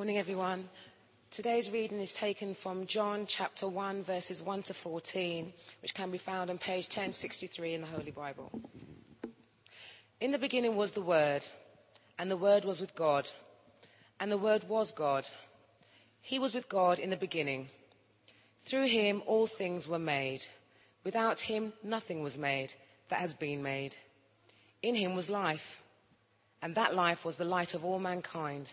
Morning, everyone. Today's reading is taken from John chapter 1, verses 1 to 14, which can be found on page 1063 in the Holy Bible. In the beginning was the Word, and the Word was with God, and the Word was God. He was with God in the beginning. Through him all things were made. Without him nothing was made that has been made. In him was life, and that life was the light of all mankind.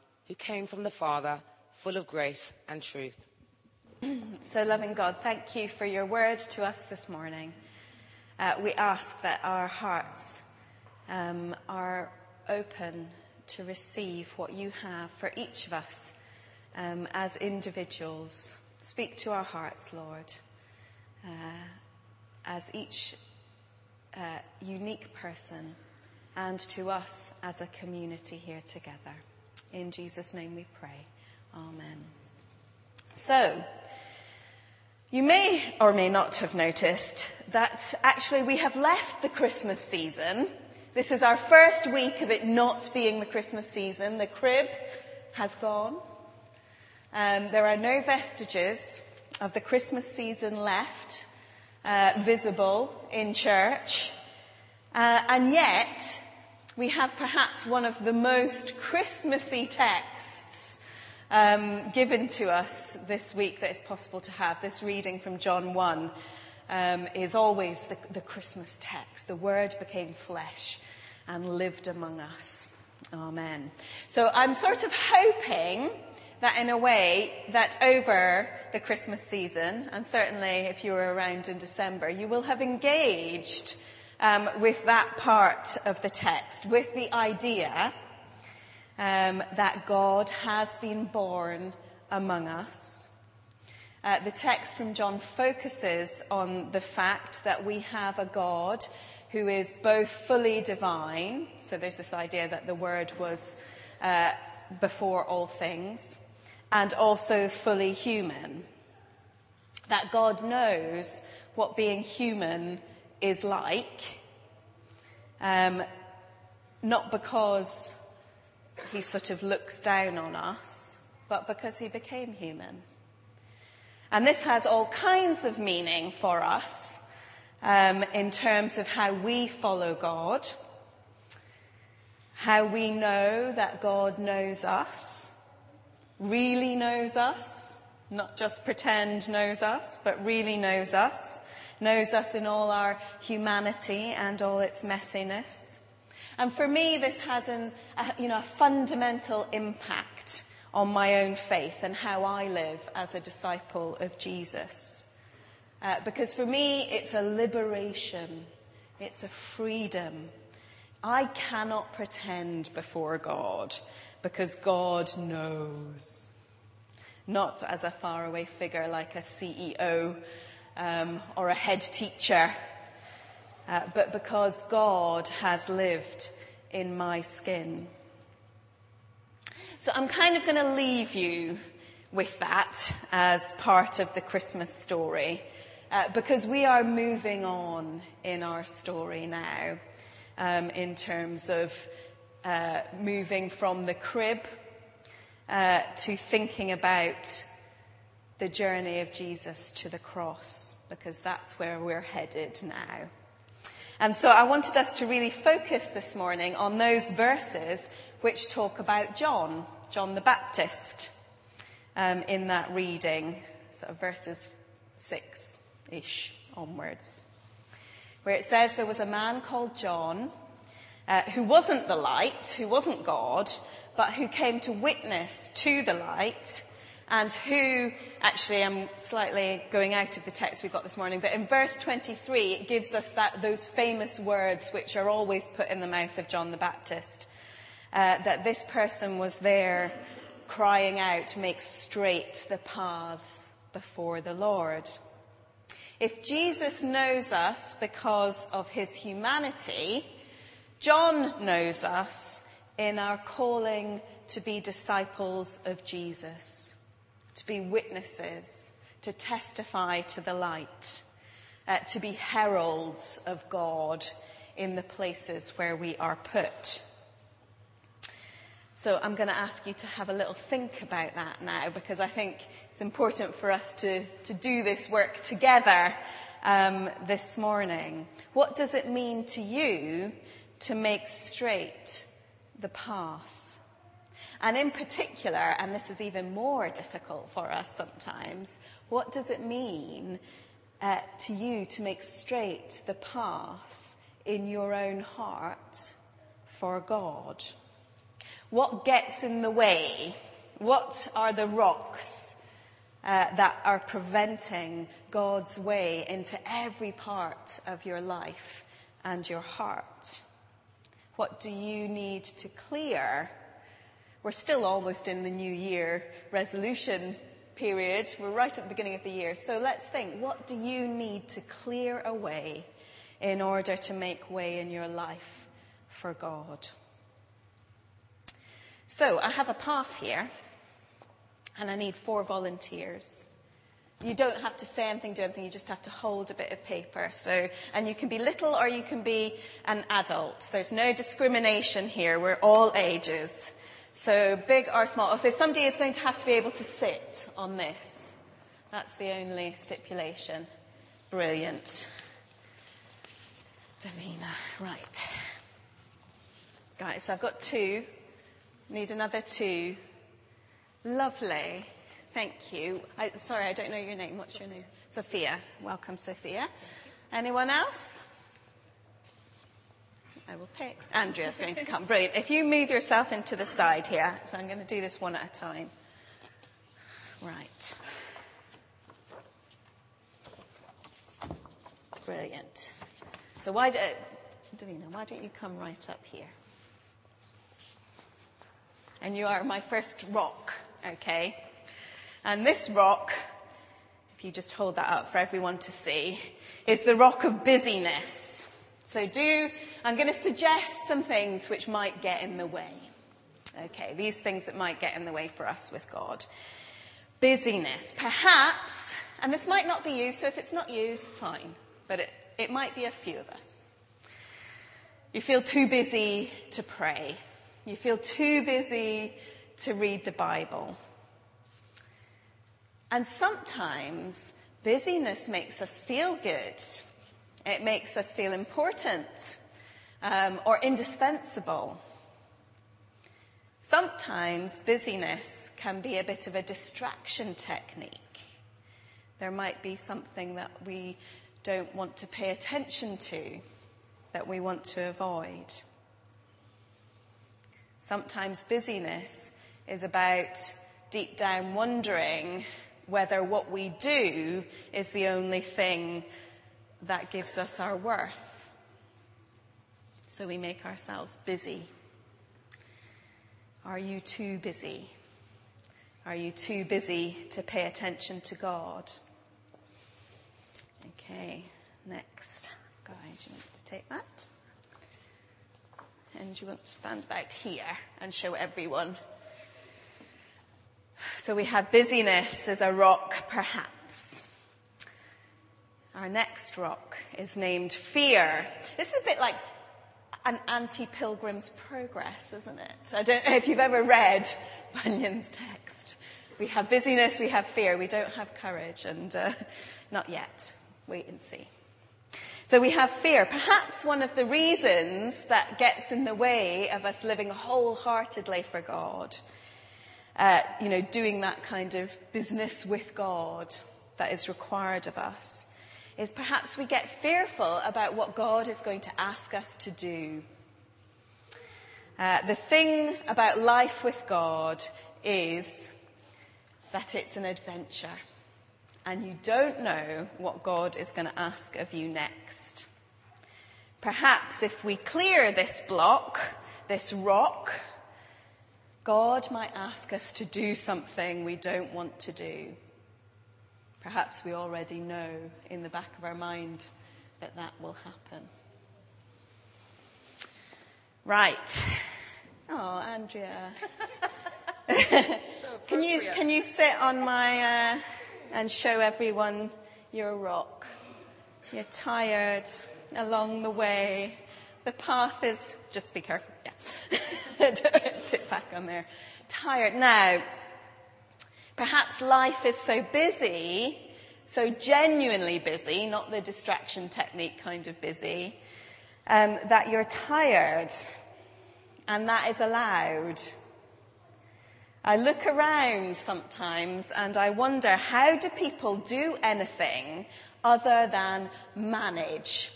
who came from the Father, full of grace and truth. So, loving God, thank you for your word to us this morning. Uh, we ask that our hearts um, are open to receive what you have for each of us um, as individuals. Speak to our hearts, Lord, uh, as each uh, unique person and to us as a community here together. In Jesus' name we pray. Amen. So, you may or may not have noticed that actually we have left the Christmas season. This is our first week of it not being the Christmas season. The crib has gone. Um, there are no vestiges of the Christmas season left uh, visible in church. Uh, and yet, we have perhaps one of the most Christmassy texts um, given to us this week that is possible to have. This reading from John 1 um, is always the, the Christmas text. The Word became flesh and lived among us. Amen. So I'm sort of hoping that in a way that over the Christmas season, and certainly if you were around in December, you will have engaged um, with that part of the text, with the idea um, that God has been born among us. Uh, the text from John focuses on the fact that we have a God who is both fully divine, so there's this idea that the Word was uh, before all things, and also fully human. That God knows what being human is like, um, not because he sort of looks down on us, but because he became human. And this has all kinds of meaning for us um, in terms of how we follow God, how we know that God knows us, really knows us, not just pretend knows us, but really knows us, knows us in all our humanity and all its messiness. And for me, this has an, a, you know, a fundamental impact on my own faith and how I live as a disciple of Jesus. Uh, because for me, it's a liberation. It's a freedom. I cannot pretend before God because God knows. Not as a faraway figure like a CEO um, or a head teacher, uh, but because God has lived in my skin. So I'm kind of going to leave you with that as part of the Christmas story, uh, because we are moving on in our story now um, in terms of uh, moving from the crib uh, to thinking about the journey of Jesus to the cross, because that's where we're headed now. And so I wanted us to really focus this morning on those verses which talk about John John the Baptist um, in that reading, sort of verses six ish onwards, where it says there was a man called John uh, who wasn't the light, who wasn't God, but who came to witness to the light and who, actually I'm slightly going out of the text we've got this morning, but in verse 23 it gives us that, those famous words which are always put in the mouth of John the Baptist. Uh, that this person was there crying out, make straight the paths before the Lord. If Jesus knows us because of his humanity, John knows us in our calling to be disciples of Jesus to be witnesses, to testify to the light, uh, to be heralds of God in the places where we are put. So I'm going to ask you to have a little think about that now because I think it's important for us to, to do this work together um, this morning. What does it mean to you to make straight the path? And in particular, and this is even more difficult for us sometimes, what does it mean uh, to you to make straight the path in your own heart for God? What gets in the way? What are the rocks uh, that are preventing God's way into every part of your life and your heart? What do you need to clear we're still almost in the new year resolution period. We're right at the beginning of the year. So let's think, what do you need to clear away in order to make way in your life for God? So I have a path here and I need four volunteers. You don't have to say anything, do anything, you just have to hold a bit of paper. So, and you can be little or you can be an adult. There's no discrimination here. We're all ages. So big or small. If somebody is going to have to be able to sit on this, that's the only stipulation. Brilliant. Davina, right. Guys, so I've got two. Need another two. Lovely. Thank you. I, sorry, I don't know your name. What's your name? Sophia. Welcome, Sophia. Anyone else? I will pick. Andrea's going to come. Brilliant. If you move yourself into the side here, so I'm going to do this one at a time. Right. Brilliant. So why, do, Davina, why don't you come right up here? And you are my first rock, okay? And this rock, if you just hold that up for everyone to see, is the rock of busyness. So do, I'm going to suggest some things which might get in the way. Okay, these things that might get in the way for us with God. Busyness. Perhaps, and this might not be you, so if it's not you, fine. But it, it might be a few of us. You feel too busy to pray. You feel too busy to read the Bible. And sometimes busyness makes us feel good. It makes us feel important um, or indispensable. Sometimes busyness can be a bit of a distraction technique. There might be something that we don't want to pay attention to, that we want to avoid. Sometimes busyness is about deep down wondering whether what we do is the only thing that gives us our worth. So we make ourselves busy. Are you too busy? Are you too busy to pay attention to God? Okay, next. Guy, do you want to take that? And you want to stand about here and show everyone. So we have busyness as a rock, perhaps. Our next rock is named Fear. This is a bit like an anti-pilgrim's progress, isn't it? I don't know if you've ever read Bunyan's text. We have busyness, we have fear, we don't have courage, and uh, not yet. Wait and see. So we have fear. Perhaps one of the reasons that gets in the way of us living wholeheartedly for God uh, you know, doing that kind of business with God that is required of us, is perhaps we get fearful about what God is going to ask us to do. Uh, the thing about life with God is that it's an adventure and you don't know what God is going to ask of you next. Perhaps if we clear this block, this rock, God might ask us to do something we don't want to do. Perhaps we already know in the back of our mind that that will happen. Right. Oh, Andrea. can you can you sit on my uh, and show everyone your rock? You're tired along the way. The path is just be careful. Yeah, tip back on there. Tired now. Perhaps life is so busy, so genuinely busy, not the distraction technique kind of busy, um, that you're tired, and that is allowed. I look around sometimes and I wonder how do people do anything other than manage?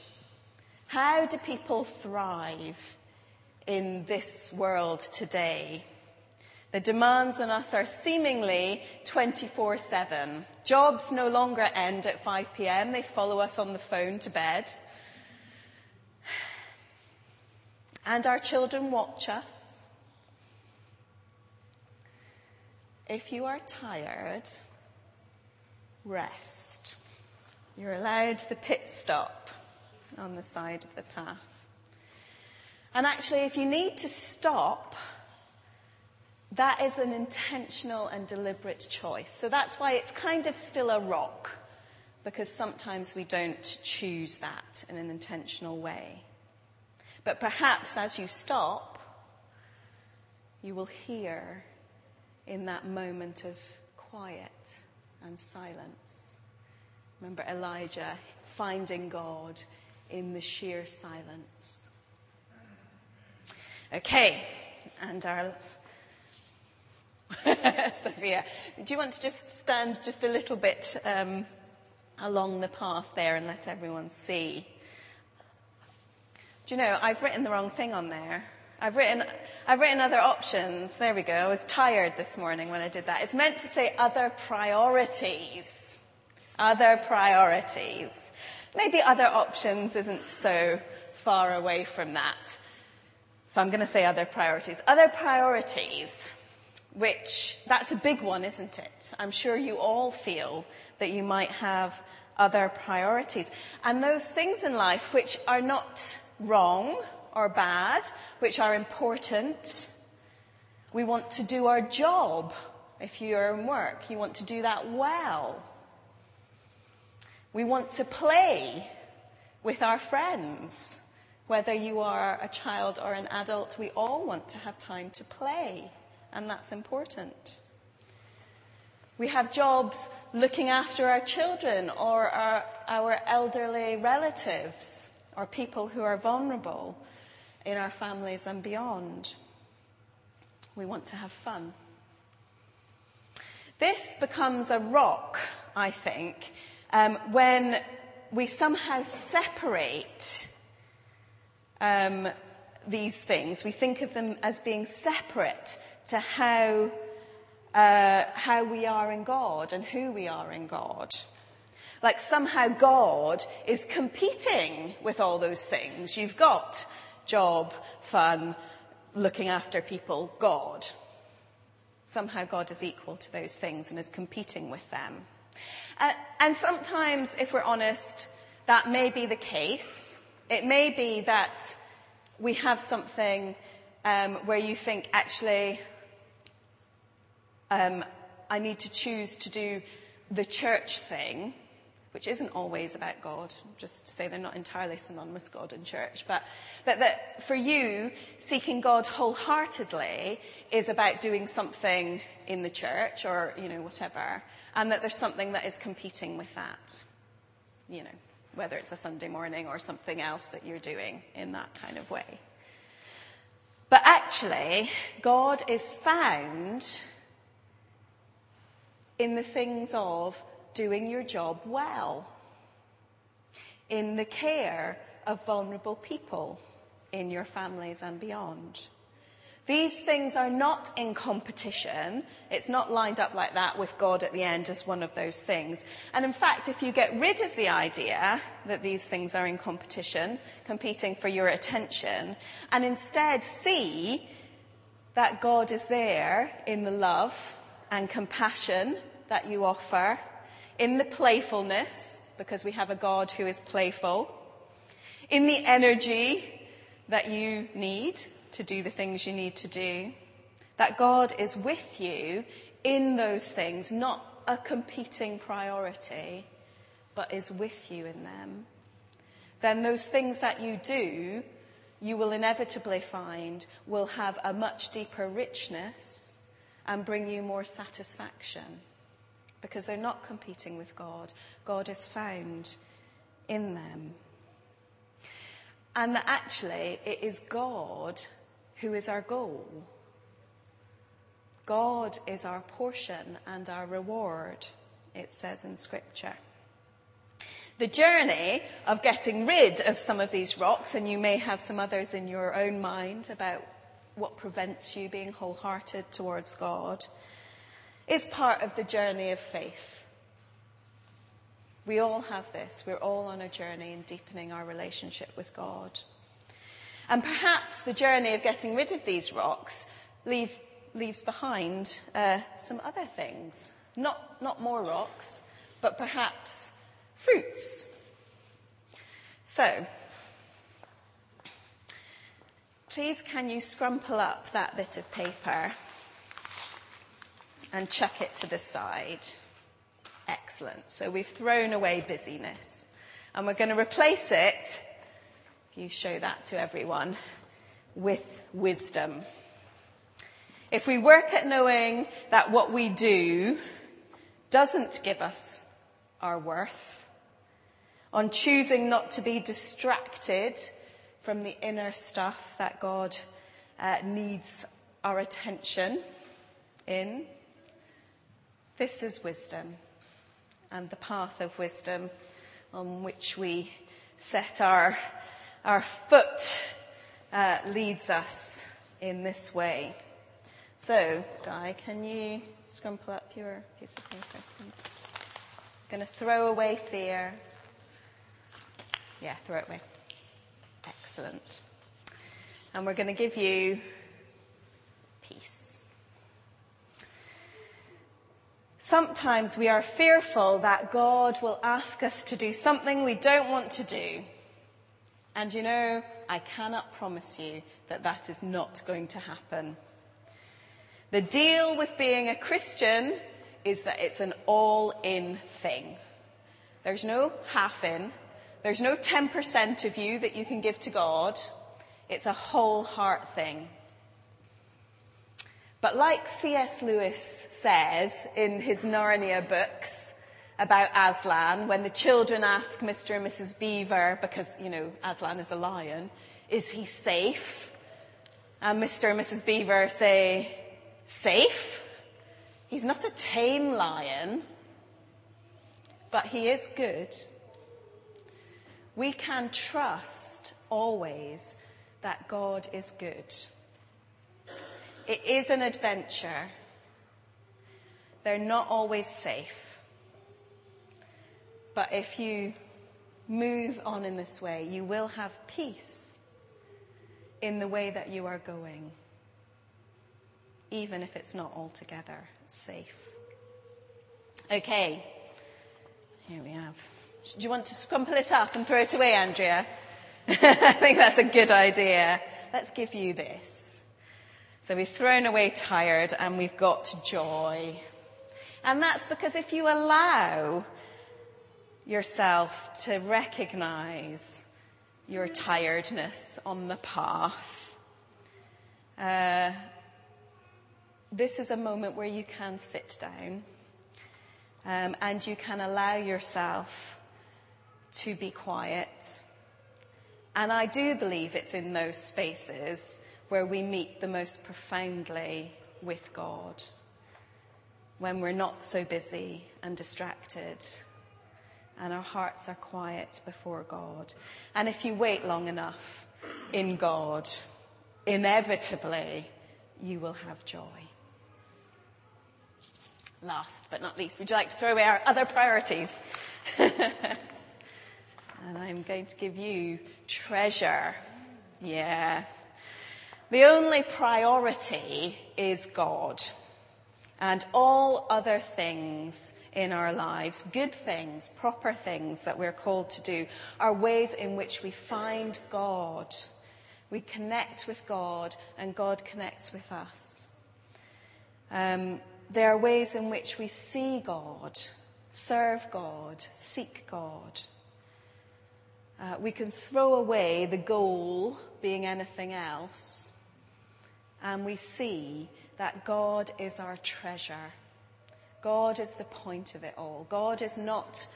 How do people thrive in this world today? The demands on us are seemingly 24-7. Jobs no longer end at 5 p.m. They follow us on the phone to bed. And our children watch us. If you are tired, rest. You're allowed the pit stop on the side of the path. And actually, if you need to stop, that is an intentional and deliberate choice. So that's why it's kind of still a rock, because sometimes we don't choose that in an intentional way. But perhaps as you stop, you will hear in that moment of quiet and silence. Remember Elijah finding God in the sheer silence. Okay, and our Sophia, do you want to just stand just a little bit um, along the path there and let everyone see? Do you know, I've written the wrong thing on there. I've written, I've written other options. There we go. I was tired this morning when I did that. It's meant to say other priorities. Other priorities. Maybe other options isn't so far away from that. So I'm going to say other priorities. Other priorities which that's a big one, isn't it? I'm sure you all feel that you might have other priorities. And those things in life which are not wrong or bad, which are important. We want to do our job. If you're in work, you want to do that well. We want to play with our friends. Whether you are a child or an adult, we all want to have time to play and that's important. We have jobs looking after our children or our, our elderly relatives or people who are vulnerable in our families and beyond. We want to have fun. This becomes a rock, I think, um, when we somehow separate um, these things. We think of them as being separate to how, uh, how we are in God and who we are in God. Like somehow God is competing with all those things. You've got job, fun, looking after people, God. Somehow God is equal to those things and is competing with them. Uh, and sometimes, if we're honest, that may be the case. It may be that we have something um, where you think, actually, um, I need to choose to do the church thing, which isn't always about God, just to say they're not entirely synonymous, God and church, but, but that for you, seeking God wholeheartedly is about doing something in the church or, you know, whatever, and that there's something that is competing with that, you know, whether it's a Sunday morning or something else that you're doing in that kind of way. But actually, God is found in the things of doing your job well, in the care of vulnerable people in your families and beyond. These things are not in competition. It's not lined up like that with God at the end as one of those things. And in fact, if you get rid of the idea that these things are in competition, competing for your attention, and instead see that God is there in the love and compassion that you offer, in the playfulness, because we have a God who is playful, in the energy that you need to do the things you need to do. That God is with you in those things, not a competing priority, but is with you in them. Then those things that you do, you will inevitably find will have a much deeper richness and bring you more satisfaction because they're not competing with God. God is found in them. And that actually it is God who is our goal. God is our portion and our reward, it says in scripture. The journey of getting rid of some of these rocks, and you may have some others in your own mind about what prevents you being wholehearted towards God, is part of the journey of faith. We all have this. We're all on a journey in deepening our relationship with God. And perhaps the journey of getting rid of these rocks leave, leaves behind uh, some other things. Not, not more rocks, but perhaps fruits. So, please can you scrumple up that bit of paper and chuck it to the side? Excellent. So we've thrown away busyness and we're going to replace it if you show that to everyone with wisdom. If we work at knowing that what we do doesn't give us our worth, on choosing not to be distracted from the inner stuff that God uh, needs our attention in, this is wisdom and the path of wisdom on which we set our our foot uh, leads us in this way. So, Guy, can you scrumple up your piece of paper, please? I'm Going to throw away fear. Yeah, throw it away. Excellent. And we're going to give you peace. Sometimes we are fearful that God will ask us to do something we don't want to do. And you know, I cannot promise you that that is not going to happen. The deal with being a Christian is that it's an all-in thing. There's no half in. There's no 10% of you that you can give to God. It's a whole heart thing. But like C.S. Lewis says in his Narnia books, about Aslan when the children ask Mr. and Mrs. Beaver, because, you know, Aslan is a lion, is he safe? And Mr. and Mrs. Beaver say, safe? He's not a tame lion, but he is good. We can trust always that God is good. It is an adventure. They're not always safe. But if you move on in this way, you will have peace in the way that you are going, even if it's not altogether safe. Okay, here we have. Do you want to scrumple it up and throw it away, Andrea? I think that's a good idea. Let's give you this. So we've thrown away tired and we've got joy. And that's because if you allow yourself to recognize your tiredness on the path. Uh, this is a moment where you can sit down um, and you can allow yourself to be quiet. And I do believe it's in those spaces where we meet the most profoundly with God when we're not so busy and distracted and our hearts are quiet before God. And if you wait long enough in God, inevitably you will have joy. Last but not least, would you like to throw away our other priorities? and I'm going to give you treasure. Yeah. The only priority is God. And all other things in our lives, good things, proper things that we're called to do, are ways in which we find God. We connect with God and God connects with us. Um, there are ways in which we see God, serve God, seek God. Uh, we can throw away the goal being anything else and we see that God is our treasure. God is the point of it all. God is not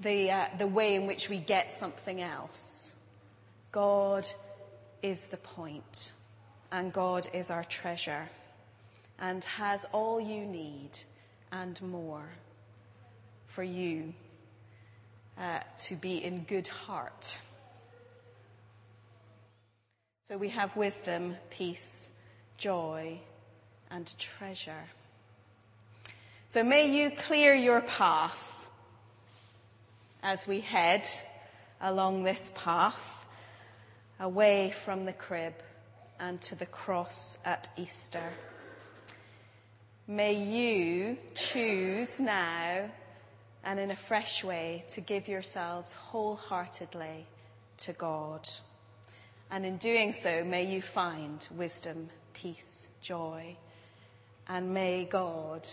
the, uh, the way in which we get something else. God is the point, and God is our treasure, and has all you need and more for you uh, to be in good heart. So we have wisdom, peace, joy, and treasure. So may you clear your path as we head along this path away from the crib and to the cross at Easter. May you choose now and in a fresh way to give yourselves wholeheartedly to God. And in doing so, may you find wisdom, peace, joy, and may God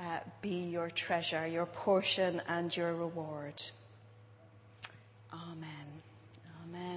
uh, be your treasure, your portion, and your reward. Amen. Amen.